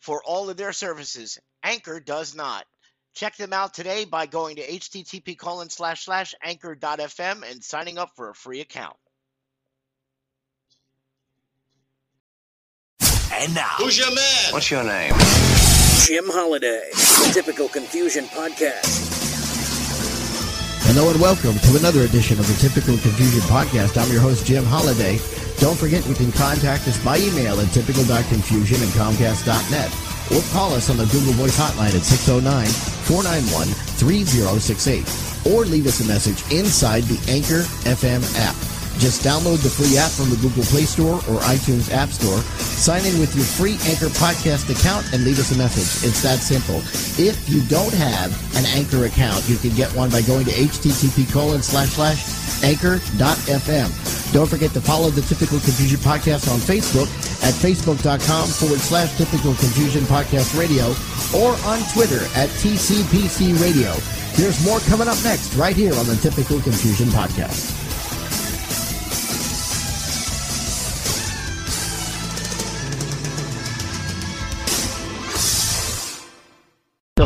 for all of their services. Anchor does not. Check them out today by going to http colon slash slash anchor.fm and signing up for a free account. And now, Who's your man? what's your name? Jim Holiday, the Typical Confusion Podcast. Hello and welcome to another edition of the Typical Confusion Podcast. I'm your host, Jim Holiday. Don't forget you can contact us by email at typical.confusion at comcast.net or call us on the Google Voice hotline at 609-491-3068 or leave us a message inside the Anchor FM app. Just download the free app from the Google Play Store or iTunes App Store. Sign in with your free Anchor podcast account and leave us a message. It's that simple. If you don't have an Anchor account, you can get one by going to http colon slash slash anchor.fm. Don't forget to follow the Typical Confusion Podcast on Facebook at facebook.com forward slash Typical Confusion Podcast Radio or on Twitter at TCPC Radio. There's more coming up next right here on the Typical Confusion Podcast.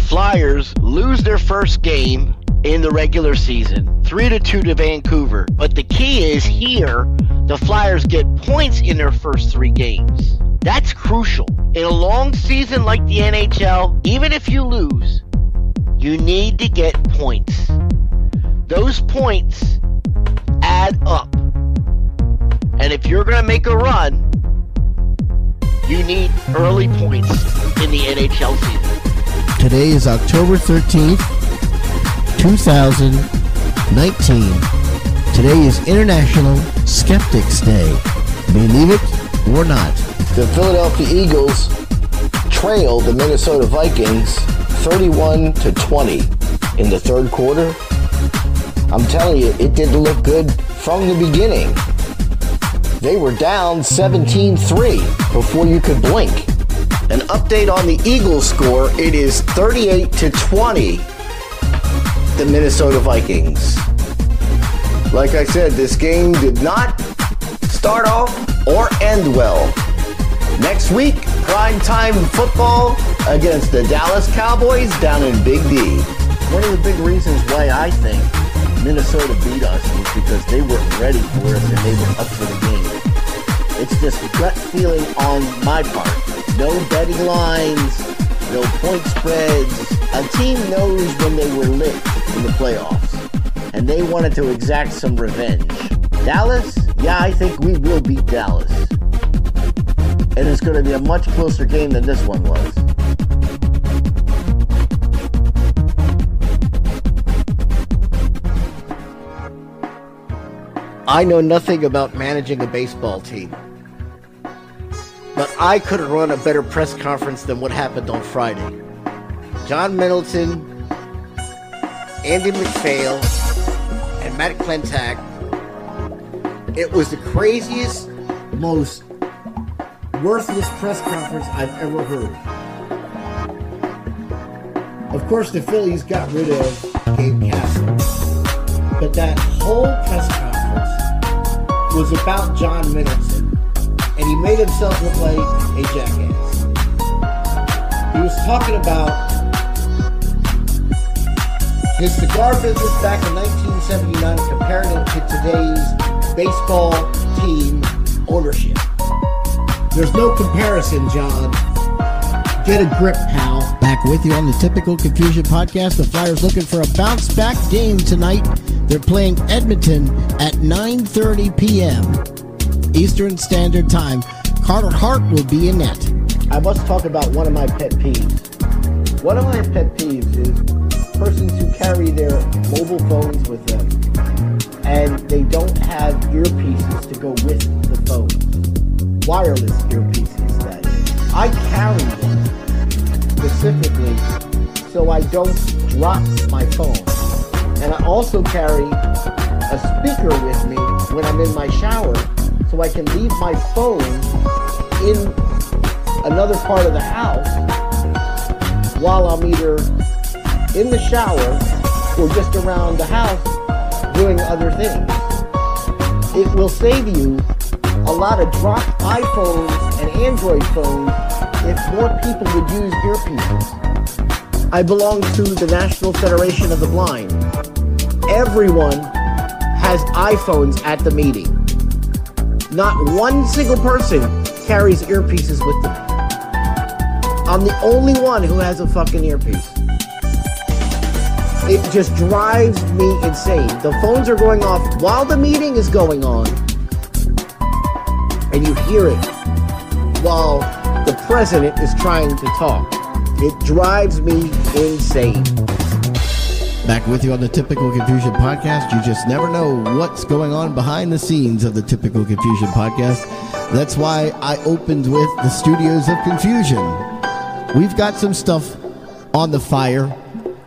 Flyers lose their first game in the regular season, 3 to 2 to Vancouver. But the key is here, the Flyers get points in their first 3 games. That's crucial. In a long season like the NHL, even if you lose, you need to get points. Those points add up. And if you're going to make a run, you need early points in the NHL season. Today is October 13th, 2019. Today is International Skeptics Day. Believe it or not. The Philadelphia Eagles trail the Minnesota Vikings 31 to 20 in the third quarter. I'm telling you, it didn't look good from the beginning. They were down 17-3 before you could blink. An update on the Eagles score, it is 38 to 20 the Minnesota Vikings. Like I said, this game did not start off or end well. Next week, prime time football against the Dallas Cowboys down in Big D. One of the big reasons why I think Minnesota beat us was because they weren't ready for us and they were up for the game. It's just gut feeling on my part. No betting lines, no point spreads. A team knows when they were lit in the playoffs, and they wanted to exact some revenge. Dallas? Yeah, I think we will beat Dallas. And it's going to be a much closer game than this one was. I know nothing about managing a baseball team. But I could have run a better press conference than what happened on Friday. John Middleton, Andy MacPhail, and Matt Klentak. It was the craziest, most worthless press conference I've ever heard. Of course, the Phillies got rid of Gabe Kapler. But that whole press conference was about John Middleton. He made himself look like a jackass. He was talking about his cigar business back in 1979 comparing it to today's baseball team ownership. There's no comparison, John. Get a grip, pal. Back with you on the Typical Confusion podcast. The Flyers looking for a bounce back game tonight. They're playing Edmonton at 9:30 p.m. Eastern Standard Time. Carter Hart will be in net. I must talk about one of my pet peeves. One of my pet peeves is persons who carry their mobile phones with them and they don't have earpieces to go with the phone. Wireless earpieces, that is. I carry them specifically so I don't drop my phone. And I also carry a speaker with me when I'm in my shower so I can leave my phone in another part of the house while I'm either in the shower or just around the house doing other things. It will save you a lot of dropped iPhones and Android phones if more people would use earpieces. I belong to the National Federation of the Blind. Everyone has iPhones at the meeting. Not one single person carries earpieces with them. I'm the only one who has a fucking earpiece. It just drives me insane. The phones are going off while the meeting is going on, and you hear it while the president is trying to talk. It drives me insane. Back with you on the Typical Confusion podcast. You just never know what's going on behind the scenes of the Typical Confusion podcast. That's why I opened with the Studios of Confusion. We've got some stuff on the fire.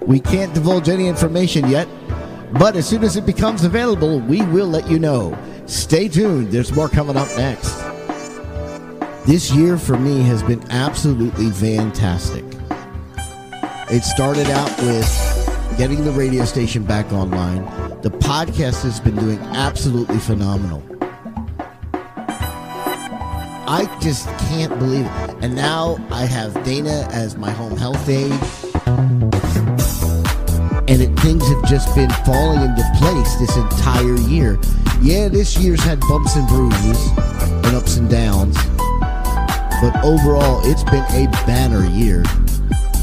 We can't divulge any information yet, but as soon as it becomes available, we will let you know. Stay tuned. There's more coming up next. This year for me has been absolutely fantastic. It started out with getting the radio station back online. The podcast has been doing absolutely phenomenal. I just can't believe it. And now I have Dana as my home health aide. And it, things have just been falling into place this entire year. Yeah, this year's had bumps and bruises and ups and downs. But overall, it's been a banner year.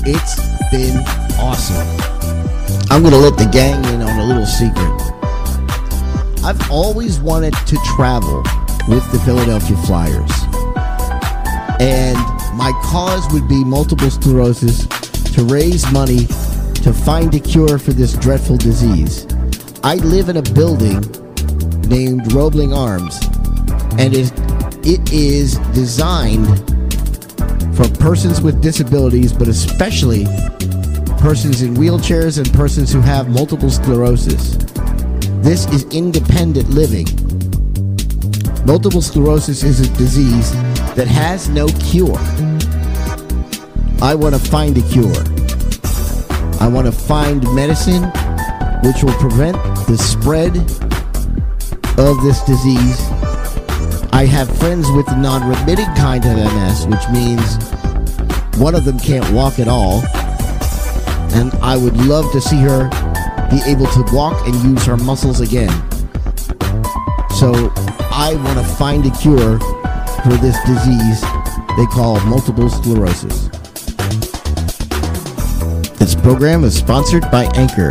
It's been awesome. I'm going to let the gang in on a little secret. I've always wanted to travel with the Philadelphia Flyers. And my cause would be multiple sclerosis to raise money to find a cure for this dreadful disease. I live in a building named Roebling Arms, and it, it is designed for persons with disabilities, but especially persons in wheelchairs and persons who have multiple sclerosis. This is independent living. Multiple sclerosis is a disease that has no cure. I want to find a cure. I want to find medicine which will prevent the spread of this disease. I have friends with non remitting kind of MS, which means one of them can't walk at all. And I would love to see her be able to walk and use her muscles again. So I want to find a cure for this disease they call multiple sclerosis. This program is sponsored by Anchor,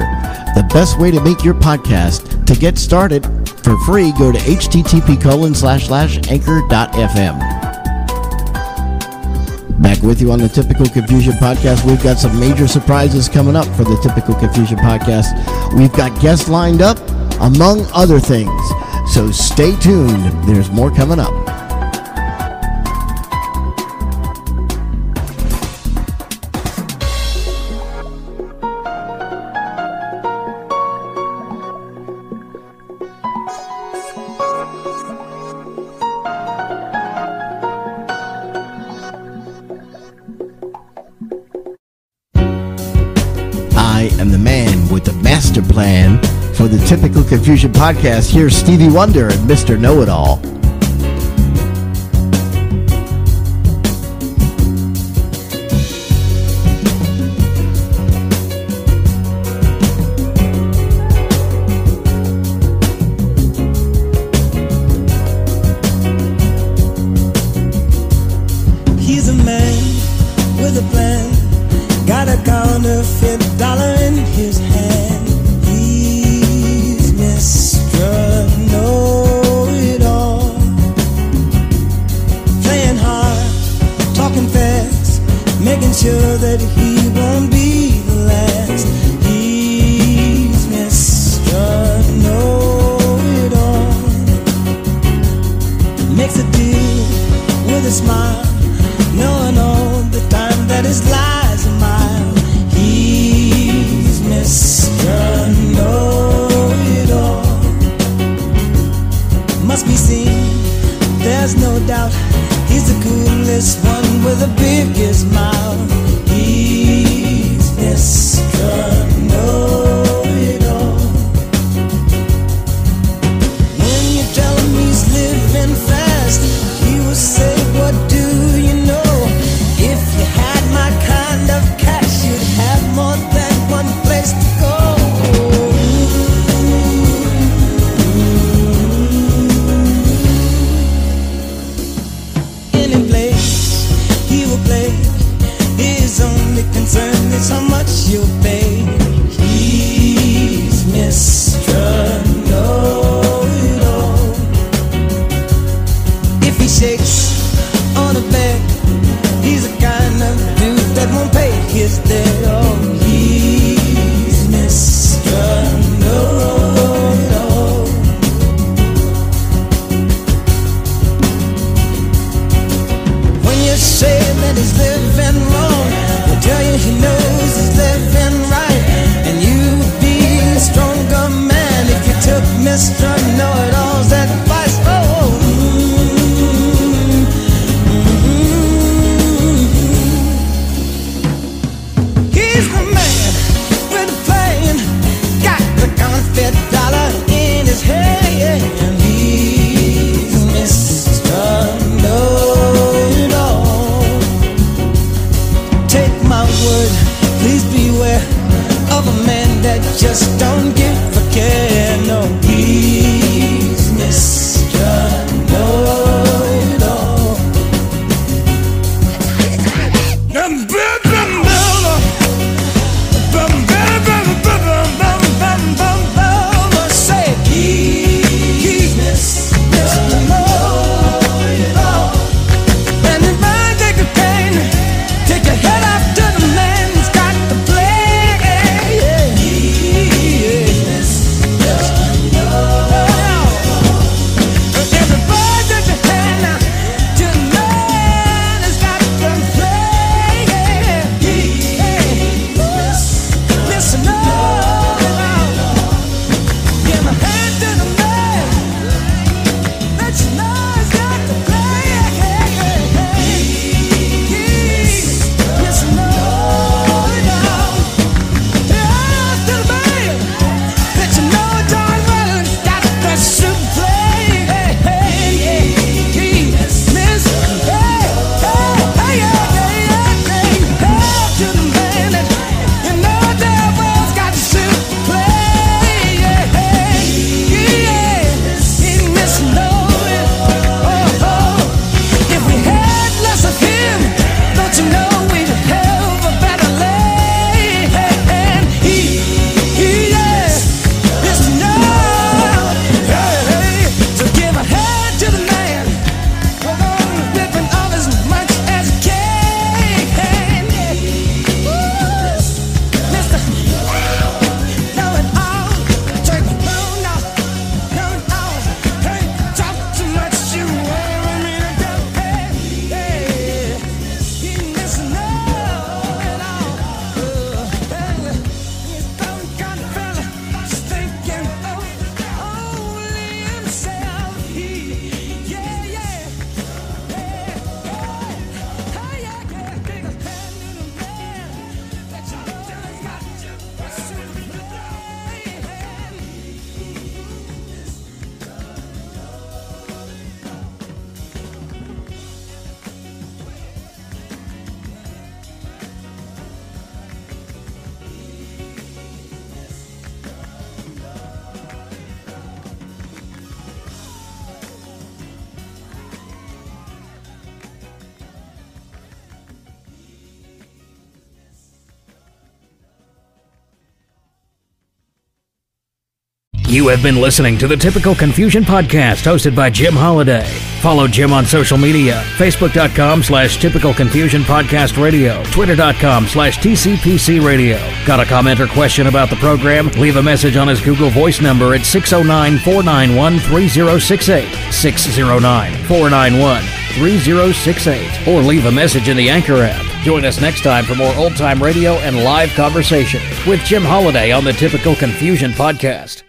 the best way to make your podcast. To get started for free, go to http colon slash slash anchor.fm. With you on the Typical Confusion Podcast. We've got some major surprises coming up for the Typical Confusion Podcast. We've got guests lined up, among other things. So stay tuned. There's more coming up. For the Typical Confusion podcast. Here's Stevie Wonder and Mr. Know It All. it's how much you pay. outward. Please beware of a man that just don't get. You have been listening to the Typical Confusion Podcast hosted by Jim Holiday. Follow Jim on social media Facebook.com slash Typical Confusion Podcast Radio, Twitter.com slash TCPC Radio. Got a comment or question about the program? Leave a message on his Google Voice number at 609 491 3068. 609 491 3068. Or leave a message in the Anchor app. Join us next time for more old time radio and live conversation with Jim Holiday on the Typical Confusion Podcast.